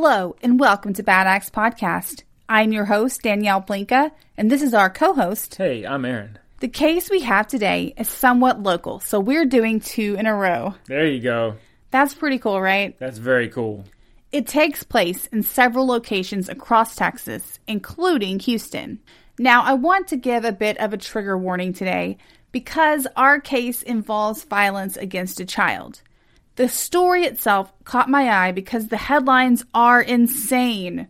Hello, and welcome to Bad Acts Podcast. I'm your host, Danielle Blinka, and this is our co host. Hey, I'm Aaron. The case we have today is somewhat local, so we're doing two in a row. There you go. That's pretty cool, right? That's very cool. It takes place in several locations across Texas, including Houston. Now, I want to give a bit of a trigger warning today because our case involves violence against a child. The story itself caught my eye because the headlines are insane,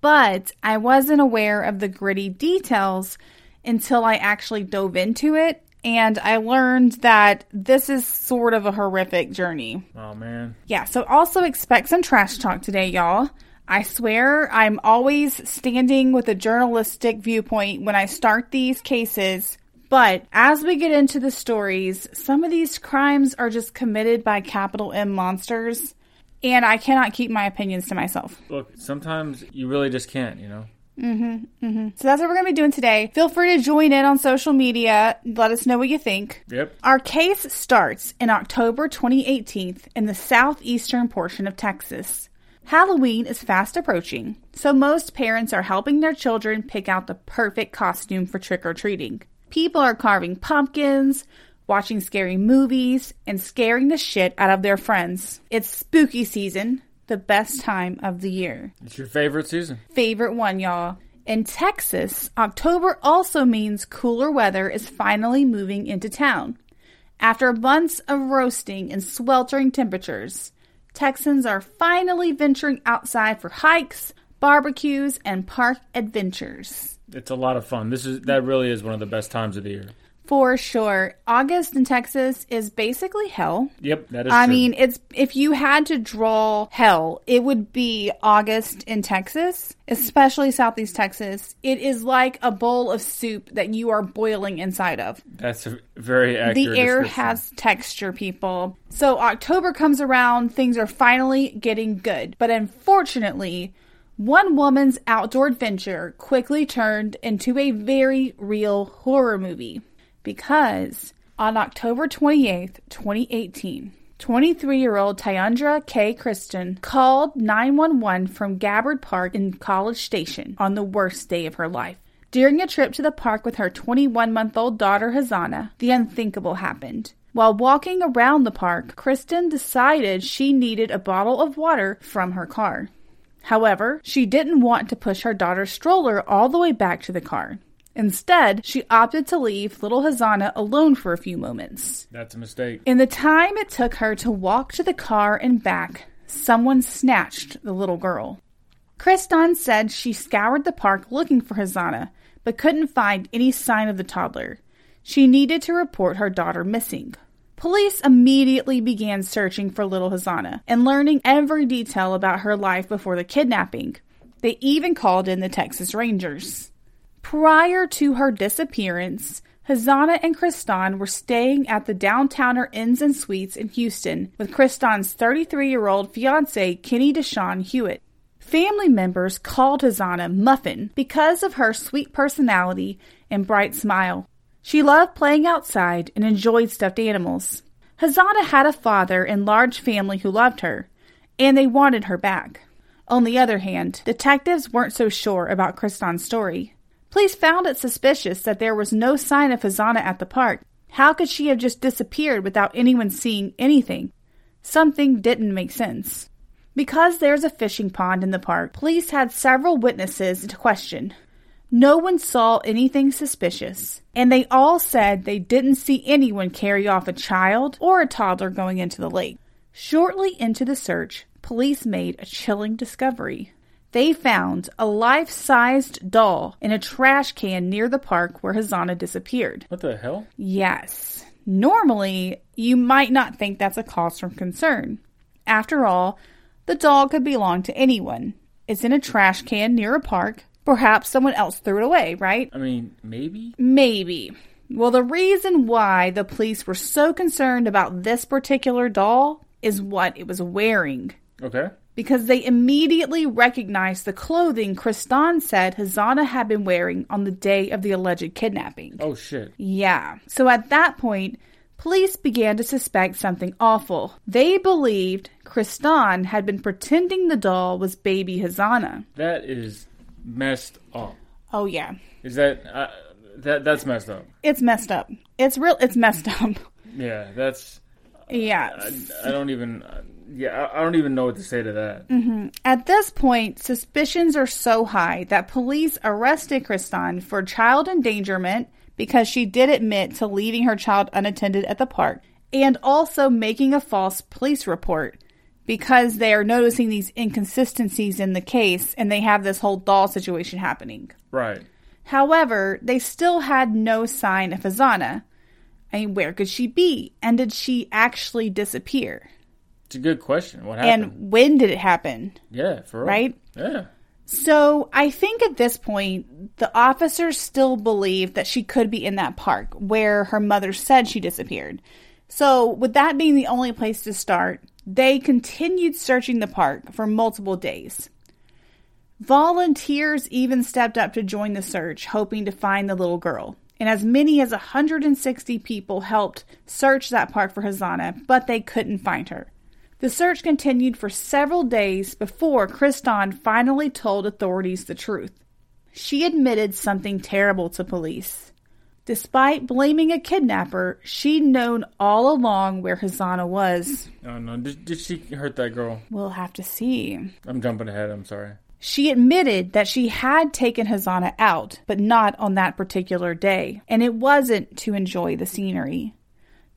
but I wasn't aware of the gritty details until I actually dove into it and I learned that this is sort of a horrific journey. Oh man. Yeah, so also expect some trash talk today, y'all. I swear I'm always standing with a journalistic viewpoint when I start these cases. But as we get into the stories, some of these crimes are just committed by capital M monsters, and I cannot keep my opinions to myself. Look, sometimes you really just can't, you know? Mm-hmm, mm-hmm. So that's what we're going to be doing today. Feel free to join in on social media. Let us know what you think. Yep. Our case starts in October 2018 in the southeastern portion of Texas. Halloween is fast approaching, so most parents are helping their children pick out the perfect costume for trick or treating. People are carving pumpkins, watching scary movies, and scaring the shit out of their friends. It's spooky season, the best time of the year It's your favorite season. favorite one, y'all. In Texas, October also means cooler weather is finally moving into town. After months of roasting and sweltering temperatures, Texans are finally venturing outside for hikes, barbecues, and park adventures. It's a lot of fun. This is that really is one of the best times of the year. For sure, August in Texas is basically hell. Yep, that is I true. mean, it's if you had to draw hell, it would be August in Texas, especially Southeast Texas. It is like a bowl of soup that you are boiling inside of. that's a very accurate. The air has texture, people. So October comes around, things are finally getting good. But unfortunately, one woman's outdoor adventure quickly turned into a very real horror movie. Because on October 28th, 2018, 23 year old Tiaundra K. Christon called 911 from Gabbard Park in College Station on the worst day of her life. During a trip to the park with her 21 month old daughter Hazana, the unthinkable happened. While walking around the park, Christon decided she needed a bottle of water from her car. However, she didn't want to push her daughter's stroller all the way back to the car. Instead, she opted to leave little Hazana alone for a few moments. That's a mistake. In the time it took her to walk to the car and back, someone snatched the little girl. Christon said she scoured the park looking for Hazana, but couldn't find any sign of the toddler. She needed to report her daughter missing. Police immediately began searching for little Hazana and learning every detail about her life before the kidnapping. They even called in the Texas Rangers. Prior to her disappearance, Hazana and Christon were staying at the Downtowner Inns and Suites in Houston with Christon's 33 year old fiance, Kenny Deshawn Hewitt. Family members called Hazana Muffin because of her sweet personality and bright smile. She loved playing outside and enjoyed stuffed animals. Hazana had a father and large family who loved her, and they wanted her back. On the other hand, detectives weren't so sure about Christon's story. Police found it suspicious that there was no sign of Hazana at the park. How could she have just disappeared without anyone seeing anything? Something didn't make sense. Because there's a fishing pond in the park, police had several witnesses to question. No one saw anything suspicious, and they all said they didn't see anyone carry off a child or a toddler going into the lake. Shortly into the search, police made a chilling discovery. They found a life sized doll in a trash can near the park where Hazana disappeared. What the hell? Yes. Normally, you might not think that's a cause for concern. After all, the doll could belong to anyone. It's in a trash can near a park. Perhaps someone else threw it away, right? I mean, maybe. Maybe. Well, the reason why the police were so concerned about this particular doll is what it was wearing. Okay. Because they immediately recognized the clothing Christon said Hazana had been wearing on the day of the alleged kidnapping. Oh shit. Yeah. So at that point, police began to suspect something awful. They believed Christon had been pretending the doll was baby Hazana. That is messed up. Oh yeah. Is that uh, that that's messed up? It's messed up. It's real it's messed up. Yeah, that's. yeah. I, I don't even. Yeah, I, I don't even know what to say to that. Mm-hmm. At this point, suspicions are so high that police arrested Christon for child endangerment because she did admit to leaving her child unattended at the park and also making a false police report because they are noticing these inconsistencies in the case and they have this whole doll situation happening. Right. However, they still had no sign of Hazana. I mean, where could she be? And did she actually disappear? It's a good question. What happened? And when did it happen? yeah, for real. right? Yeah. So I think at this point, the officers still believe that she could be in that park where her mother said she disappeared. So, with that being the only place to start, they continued searching the park for multiple days. Volunteers even stepped up to join the search, hoping to find the little girl. And as many as 160 people helped search that park for Hazana, but they couldn't find her. The search continued for several days before Christon finally told authorities the truth. She admitted something terrible to police. Despite blaming a kidnapper, she'd known all along where Hazana was. Oh no. Did, did she hurt that girl? We'll have to see. I'm jumping ahead. I'm sorry. She admitted that she had taken Hazana out, but not on that particular day, and it wasn't to enjoy the scenery.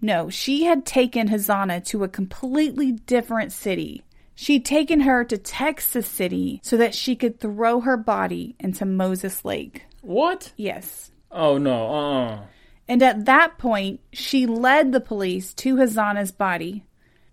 No, she had taken Hazana to a completely different city. She'd taken her to Texas City so that she could throw her body into Moses Lake. What? Yes. Oh no. Uh. uh And at that point, she led the police to Hazana's body.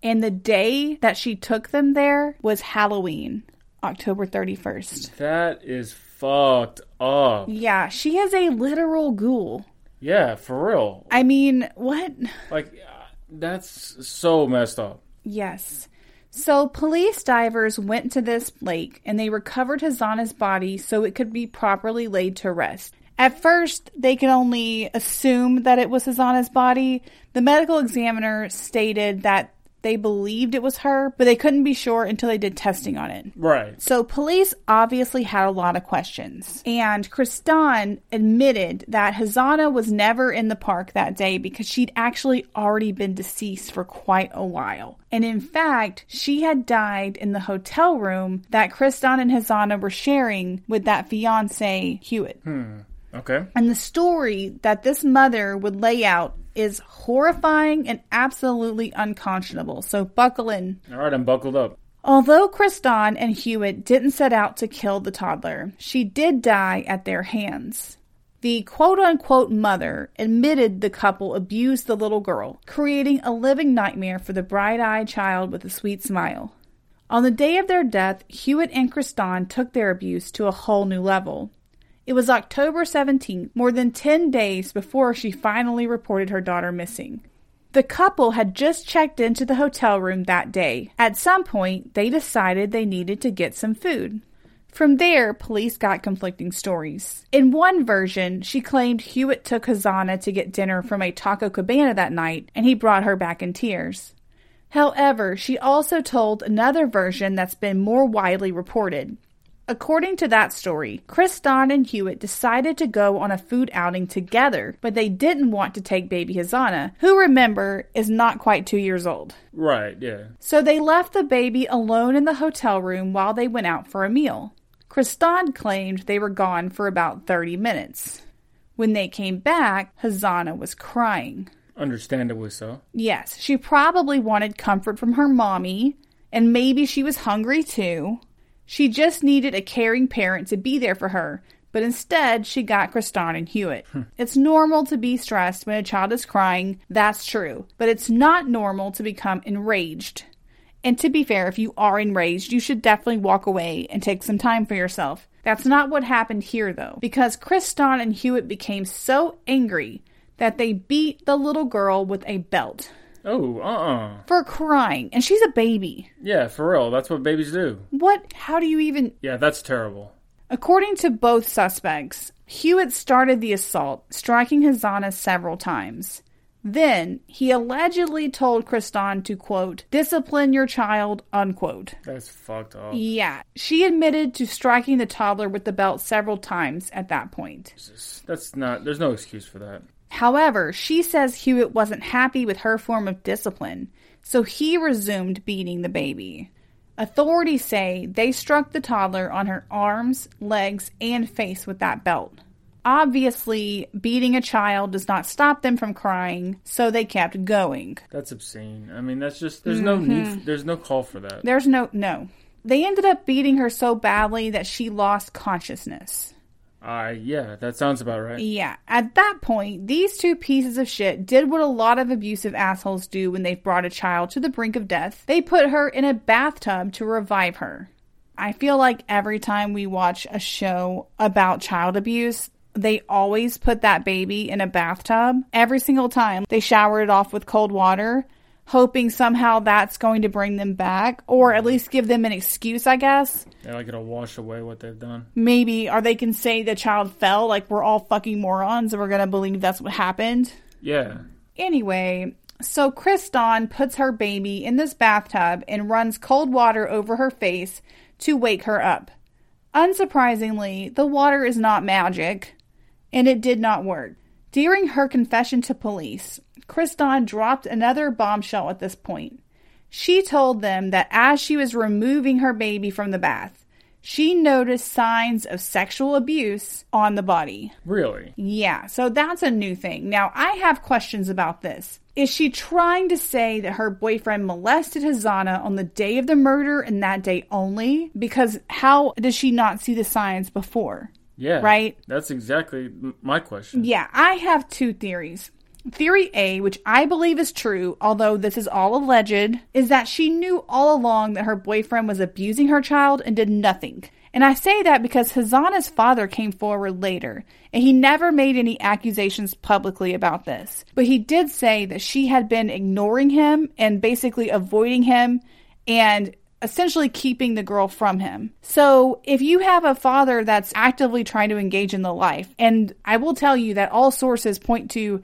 And the day that she took them there was Halloween, October 31st. That is fucked up. Yeah, she is a literal ghoul. Yeah, for real. I mean, what? Like, uh, that's so messed up. Yes. So, police divers went to this lake and they recovered Hazana's body so it could be properly laid to rest. At first, they could only assume that it was Hazana's body. The medical examiner stated that they believed it was her, but they couldn't be sure until they did testing on it. Right. So police obviously had a lot of questions. And Christon admitted that Hazana was never in the park that day because she'd actually already been deceased for quite a while. And in fact, she had died in the hotel room that Christon and Hazana were sharing with that fiance, Hewitt. Hmm. Okay. And the story that this mother would lay out is horrifying and absolutely unconscionable. So buckle in. All right, I'm buckled up. Although Christon and Hewitt didn't set out to kill the toddler, she did die at their hands. The quote unquote mother admitted the couple abused the little girl, creating a living nightmare for the bright eyed child with a sweet smile. On the day of their death, Hewitt and Christon took their abuse to a whole new level. It was October 17th, more than 10 days before she finally reported her daughter missing. The couple had just checked into the hotel room that day. At some point, they decided they needed to get some food. From there, police got conflicting stories. In one version, she claimed Hewitt took Hazana to get dinner from a taco cabana that night and he brought her back in tears. However, she also told another version that's been more widely reported. According to that story, Christon and Hewitt decided to go on a food outing together, but they didn't want to take baby Hazana, who remember is not quite two years old. Right. Yeah. So they left the baby alone in the hotel room while they went out for a meal. Christon claimed they were gone for about 30 minutes. When they came back, Hazana was crying. Understandably so. Yes, she probably wanted comfort from her mommy, and maybe she was hungry too. She just needed a caring parent to be there for her, but instead she got Christon and Hewitt. Hmm. it's normal to be stressed when a child is crying, that's true, but it's not normal to become enraged. And to be fair, if you are enraged, you should definitely walk away and take some time for yourself. That's not what happened here though, because Christon and Hewitt became so angry that they beat the little girl with a belt Oh, uh uh for crying, and she's a baby. Yeah, for real. That's what babies do. What? How do you even. Yeah, that's terrible. According to both suspects, Hewitt started the assault, striking Hazana several times. Then he allegedly told Christon to quote, discipline your child, unquote. That's fucked up. Yeah, she admitted to striking the toddler with the belt several times at that point. Jesus. That's not. There's no excuse for that. However, she says Hewitt wasn't happy with her form of discipline, so he resumed beating the baby. Authorities say they struck the toddler on her arms, legs, and face with that belt. Obviously, beating a child does not stop them from crying, so they kept going. That's obscene. I mean, that's just. There's no mm-hmm. need. There's no call for that. There's no, no. They ended up beating her so badly that she lost consciousness. Uh, yeah, that sounds about right. Yeah, at that point, these two pieces of shit did what a lot of abusive assholes do when they've brought a child to the brink of death. They put her in a bathtub to revive her. I feel like every time we watch a show about child abuse, they always put that baby in a bathtub. Every single time they shower it off with cold water, hoping somehow that's going to bring them back or at mm-hmm. least give them an excuse, I guess. Yeah, like it'll wash away what they've done. Maybe, or they can say the child fell, like we're all fucking morons and we're gonna believe that's what happened. Yeah. Anyway, so Christon puts her baby in this bathtub and runs cold water over her face to wake her up. Unsurprisingly, the water is not magic, and it did not work. During her confession to police, Christon dropped another bombshell at this point. She told them that as she was removing her baby from the bath, she noticed signs of sexual abuse on the body. Really? Yeah, so that's a new thing. Now, I have questions about this. Is she trying to say that her boyfriend molested Hazana on the day of the murder and that day only? Because how does she not see the signs before? Yeah. Right? That's exactly my question. Yeah, I have two theories. Theory A, which I believe is true, although this is all alleged, is that she knew all along that her boyfriend was abusing her child and did nothing. And I say that because Hazana's father came forward later, and he never made any accusations publicly about this. But he did say that she had been ignoring him and basically avoiding him and essentially keeping the girl from him. So, if you have a father that's actively trying to engage in the life, and I will tell you that all sources point to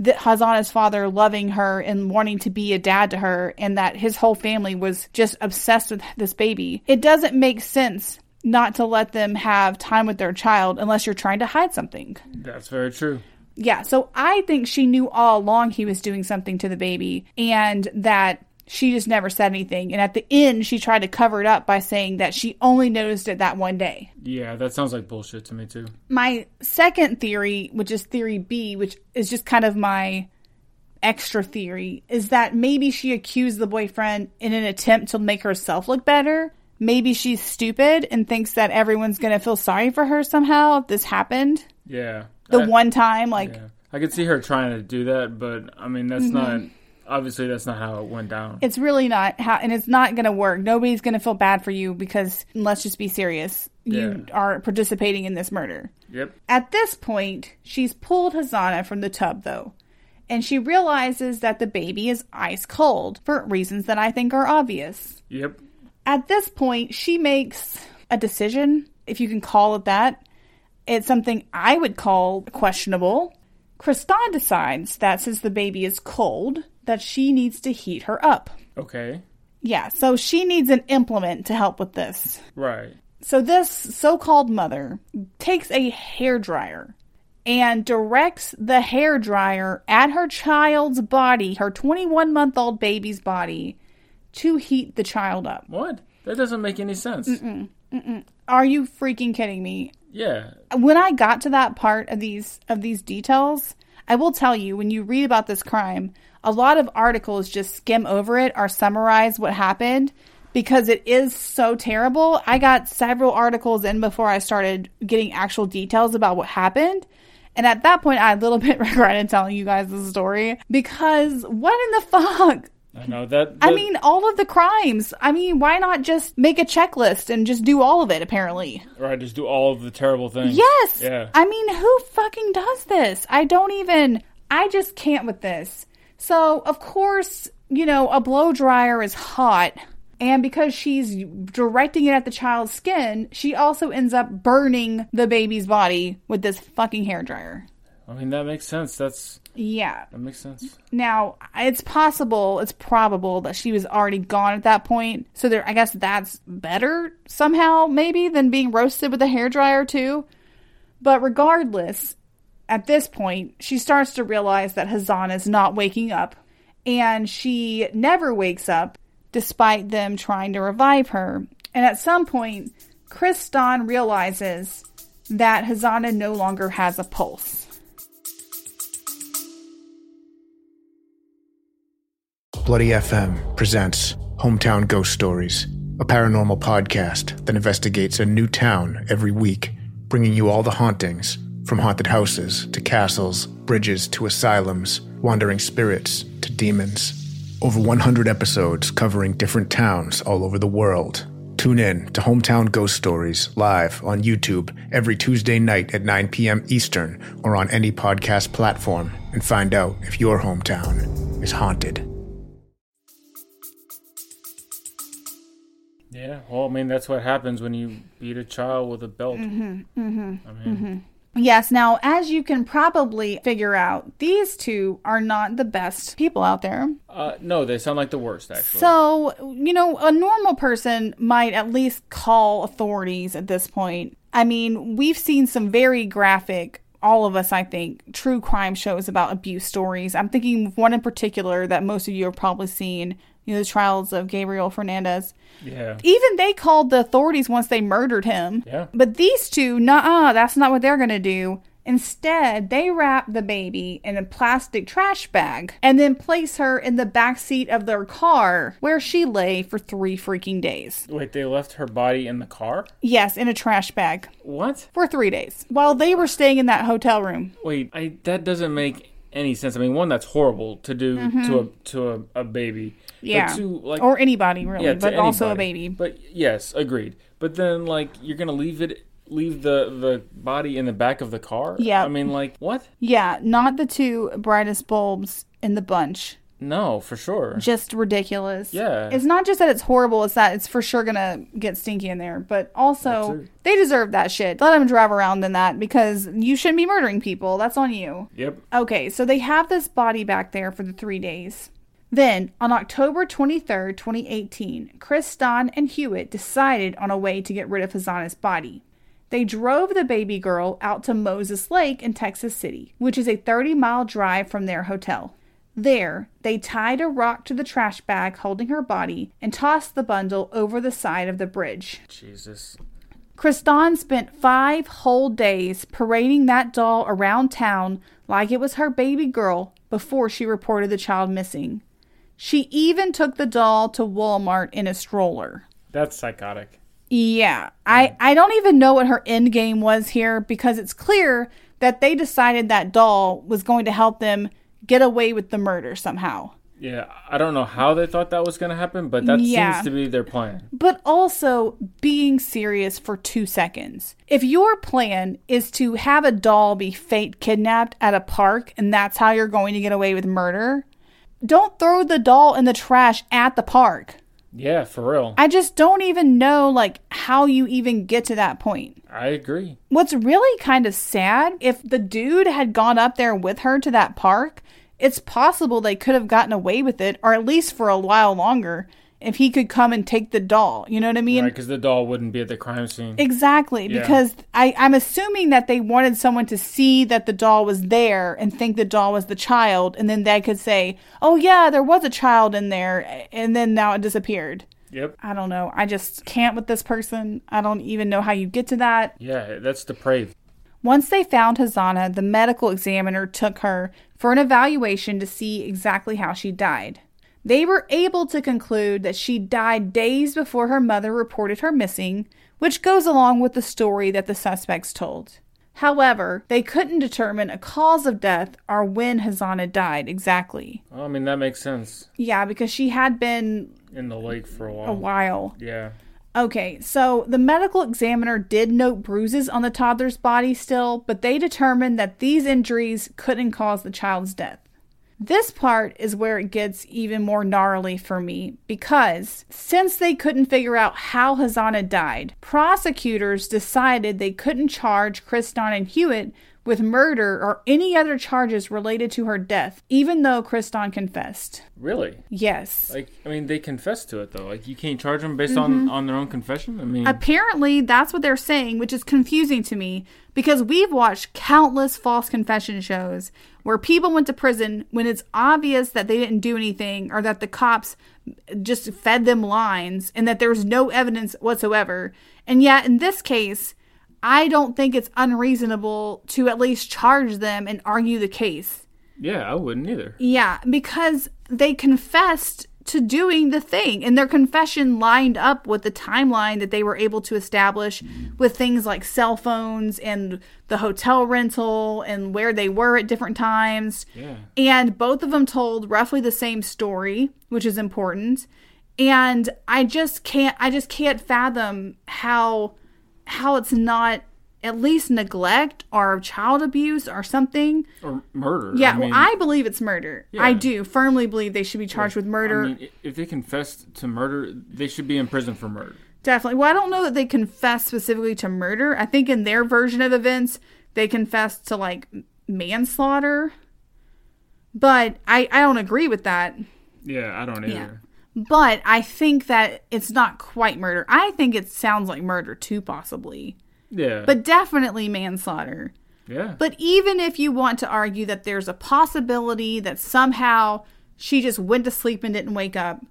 that Hazana's father loving her and wanting to be a dad to her, and that his whole family was just obsessed with this baby, it doesn't make sense not to let them have time with their child unless you're trying to hide something. That's very true. Yeah, so I think she knew all along he was doing something to the baby and that she just never said anything. And at the end, she tried to cover it up by saying that she only noticed it that one day. Yeah, that sounds like bullshit to me too. My second theory, which is theory B, which is just kind of my extra theory, is that maybe she accused the boyfriend in an attempt to make herself look better. Maybe she's stupid and thinks that everyone's going to feel sorry for her somehow if this happened. Yeah. The I- one time, like, Yeah. I could see her trying to do that, but I mean, that's mm-hmm. not. Obviously, that's not how it went down. it's really not how, and it's not going to work. Nobody's going to feel bad for you because, let's just be serious, you Yeah. are participating in this murder. Yep. At this point, she's pulled Hazana from the tub, though, and she realizes that the baby is ice cold for reasons that I think are obvious. Yep. At this point, she makes a decision, if you can call it that. It's something I would call questionable. Christon decides that since the baby is cold, that she needs to heat her up. Okay. Yeah, so she needs an implement to help with this. Right. So this so-called mother takes a hair dryer and directs the hair dryer at her child's body, her 21-month-old baby's body, to heat the child up. What? That doesn't make any sense. Are you freaking kidding me? Yeah. When I got to that part of these of these details, I will tell you when you read about this crime, a lot of articles just skim over it or summarize what happened because it is so terrible. I got several articles in before I started getting actual details about what happened. And at that point, I a little bit regretted telling you guys the story because what in the fuck? I know that. I mean, all of the crimes. I mean, why not just make a checklist and just do all of it, apparently? right. Just do all of the terrible things. Yes. Yeah. I mean, who fucking does this? I don't even. I just can't with this. So, of course, you know, a blow dryer is hot. And because she's directing it at the child's skin, she also ends up burning the baby's body with this fucking hair dryer. I mean, that makes sense. That's Yeah. that makes sense. Now, it's possible, it's probable that she was already gone at that point. So there I guess that's better somehow maybe than being roasted with a hairdryer too. But regardless, at this point, she starts to realize that Hazan is not waking up and she never wakes up despite them trying to revive her. And at some point, Christon realizes that Hazana no longer has a pulse. Bloody FM presents Hometown Ghost Stories, a paranormal podcast that investigates a new town every week, bringing you all the hauntings from haunted houses to castles, bridges to asylums, wandering spirits to demons. Over 100 episodes covering different towns all over the world. Tune in to Hometown Ghost Stories live on YouTube every Tuesday night at 9 p.m. Eastern or on any podcast platform and find out if your hometown is haunted. Yeah. Well, I mean, that's what happens when you beat a child with a belt. Mm-hmm. Mm-hmm. I mean, Yes, now, as you can probably figure out, these two are not the best people out there. uh, no, they sound like the worst. Actually. So, you know, a normal person might at least call authorities at this point. I mean, we've seen some very graphic, all of us, I think, true crime shows about abuse stories. I'm thinking of one in particular that most of you have probably seen, you know, the trials of Gabriel Fernandez. yeah. Even they called the authorities once they murdered him. Yeah. But these two, nah, that's not what they're going to do. Instead, they wrap the baby in a plastic trash bag and then place her in the back seat of their car where she lay for three freaking days. Wait, they left her body in the car? Yes, in a trash bag What? for three days while they were staying in that hotel room. Wait, I that doesn't make any sense. I mean, one, that's horrible to do mm-hmm. to a to a, a baby. Yeah. two, like or anybody, really, yeah, but also a baby. But yes, agreed. But then, like, you're gonna leave it, leave the the body in the back of the car? Yeah. I mean, like, what? Yeah, not the two brightest bulbs in the bunch. No, for sure. just ridiculous. Yeah. It's not just that it's horrible, it's that it's for sure gonna get stinky in there. But also, they deserve that shit. Let them drive around in that because you shouldn't be murdering people. That's on you. Yep. Okay, so they have this body back there for the three days. Then, on October 23rd, 2018, Christon and Hewitt decided on a way to get rid of Hazana's body. They drove the baby girl out to Moses Lake in Texas City, which is a 30 mile drive from their hotel. There, they tied a rock to the trash bag holding her body and tossed the bundle over the side of the bridge. Jesus. Christon spent five whole days parading that doll around town like it was her baby girl before she reported the child missing. She even took the doll to Walmart in a stroller. That's psychotic. Yeah, I, mm. I don't even know what her end game was here because it's clear that they decided that doll was going to help them get away with the murder somehow. Yeah, I don't know how they thought that was gonna happen, but that Yeah. seems to be their plan. but also being serious for two seconds. If your plan is to have a doll be fate kidnapped at a park and that's how you're going to get away with murder, don't throw the doll in the trash at the park. Yeah, for real. I just don't even know like how you even get to that point. I agree. What's really kind of sad, if the dude had gone up there with her to that park, it's possible they could have gotten away with it, or at least for a while longer, if he could come and take the doll. You know what I mean? Right, because the doll wouldn't be at the crime scene. Exactly, Yeah. because I, I'm assuming that they wanted someone to see that the doll was there and think the doll was the child, and then they could say, oh, yeah, there was a child in there, and then now it disappeared. Yep. I don't know. I just can't with this person. I don't even know how you get to that. Yeah, that's depraved. Once they found Hazana, the medical examiner took her for an evaluation to see exactly how she died. They were able to conclude that she died days before her mother reported her missing, which goes along with the story that the suspects told. However, they couldn't determine a cause of death or when Hazana died exactly. I mean, that makes sense. Yeah, because she had been In the lake for a while. a while. Yeah. Okay, so the medical examiner did note bruises on the toddler's body still, but they determined that these injuries couldn't cause the child's death. This part is where it gets even more gnarly for me because since they couldn't figure out how Hazana died, prosecutors decided they couldn't charge Christon and Hewitt with murder or any other charges related to her death, even though Christon confessed. Really? Yes. Like, I mean, they confessed to it though. Like, you can't charge them based on mm-hmm. on their own confession. I mean, Apparently, that's what they're saying, which is confusing to me because we've watched countless false confession shows where people went to prison when it's obvious that they didn't do anything or that the cops just fed them lines and that there's no evidence whatsoever. And yet, in this case, I don't think it's unreasonable to at least charge them and argue the case. yeah, I wouldn't either. Yeah, because they confessed to doing the thing, and their confession lined up with the timeline that they were able to establish with things like cell phones and the hotel rental and where they were at different times. Yeah. And both of them told roughly the same story, which is important. And I just can't I just can't fathom how how it's not at least neglect or child abuse or something. Or murder. Yeah, I mean, well, I believe it's murder. I do firmly believe they should be charged with murder. I mean, if they confessed to murder, they should be in prison for murder. Definitely. Well, I don't know that they confess specifically to murder. I think in their version of events, they confessed to like manslaughter. But I, I don't agree with that. Yeah, I don't either. Yeah. But I think that it's not quite murder. I think it sounds like murder too, possibly. Yeah. But definitely manslaughter. yeah. But even if you want to argue that there's a possibility that somehow she just went to sleep and didn't wake up,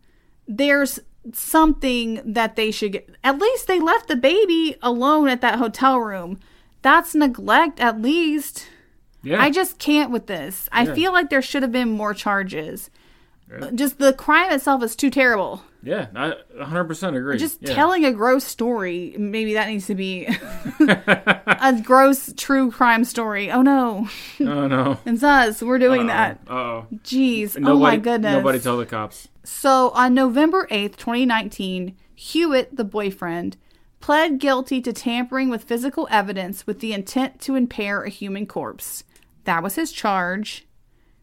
there's something that they should get. At least they left the baby alone at that hotel room. That's neglect, at least. yeah. I just can't with this. I Yeah. feel like there should have been more charges. Just the crime itself is too terrible. yeah, I 100% agree. Just yeah. telling a gross story, maybe that needs to be a gross true crime story. Oh no, Oh no. it's us. We're doing that. Uh oh. Jeez. Nobody, oh my goodness. Nobody tell the cops. so on November 8th, 2019, Hewitt, the boyfriend, pled guilty to tampering with physical evidence with the intent to impair a human corpse. That was his charge.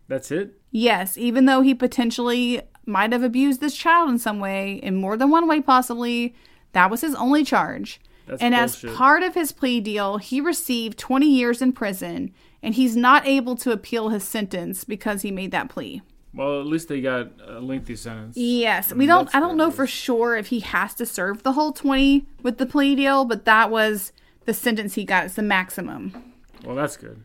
That's it. Yes, even though he potentially might have abused this child in some way, in more than one way possibly, that was his only charge. That's and as part of his plea deal, he received 20 years in prison, and he's not able to appeal his sentence because he made that plea. Well, at least they got a lengthy sentence. Yes, we don't. I don't know for sure if he has to serve the whole 20 with the plea deal, but that was the sentence he got. It's the maximum. Well, that's good.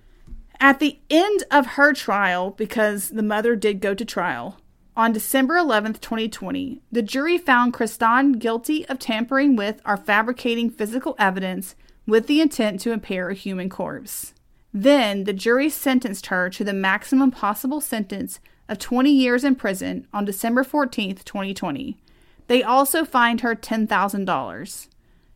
At the end of her trial, because the mother did go to trial, on December 11th, 2020, the jury found Christon guilty of tampering with or fabricating physical evidence with the intent to impair a human corpse. Then the jury sentenced her to the maximum possible sentence of 20 years in prison on December 14th, 2020. They also fined her $10,000.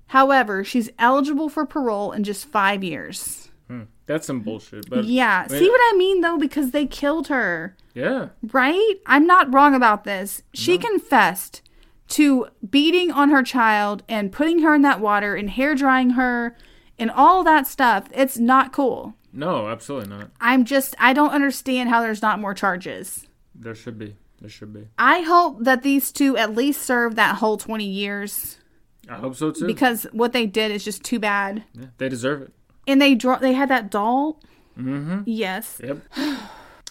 However, she's eligible for parole in just five years. Hmm. That's some bullshit. But Yeah. Wait, See what I mean though? Because they killed her. Yeah. Right? I'm not wrong about this. She confessed to beating on her child and putting her in that water and hair drying her and all that stuff. It's not cool. No, absolutely not. I'm just, I don't understand how there's not more charges. There should be. There should be. I hope that these two at least serve that whole 20 years I hope so too. because what they did is just too bad. yeah, they deserve it. And they draw, they had that doll. Mm-hmm. Yes. Yep.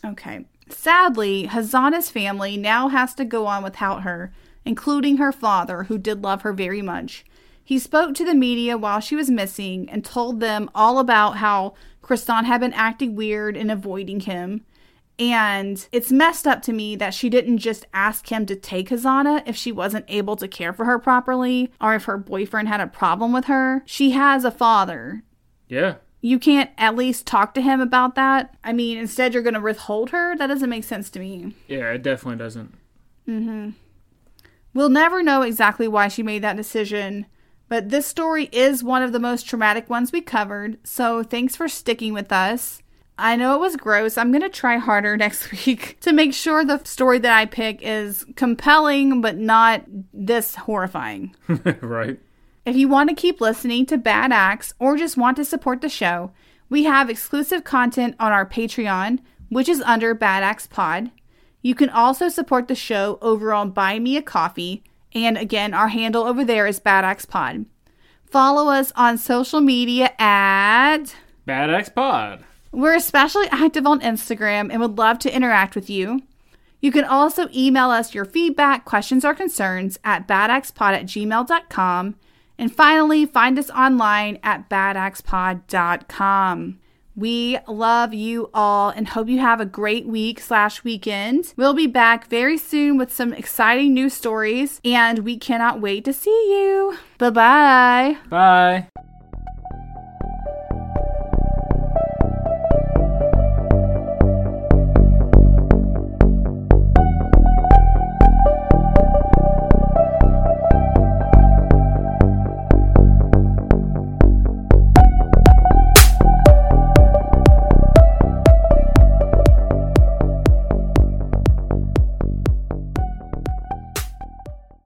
Okay. Sadly, Hazana's family now has to go on without her, including her father, who did love her very much. He spoke to the media while she was missing and told them all about how Christon had been acting weird and avoiding him. And it's messed up to me that she didn't just ask him to take Hazana if she wasn't able to care for her properly or if her boyfriend had a problem with her. She has a father Yeah. you can't at least talk to him about that. I mean, instead you're going to withhold her. That doesn't make sense to me. Yeah, it definitely doesn't. Mhm. We'll never know exactly why she made that decision, but this story is one of the most traumatic ones we covered. So thanks for sticking with us. I know it was gross. I'm going to try harder next week to make sure the story that I pick is compelling but not this horrifying. right. If you want to keep listening to Bad Acts or just want to support the show, we have exclusive content on our Patreon, which is under Bad Acts Pod. You can also support the show over on Buy Me a Coffee, and again, our handle over there is Bad Acts Pod. Follow us on social media at Bad Acts Pod. We're especially active on Instagram and would love to interact with you. You can also email us your feedback, questions, or concerns at badactspod at gmail.com. And finally, find us online at badactspod.com. We love you all and hope you have a great week slash weekend. We'll be back very soon with some exciting new stories, and we cannot wait to see you. Bye-bye. Bye.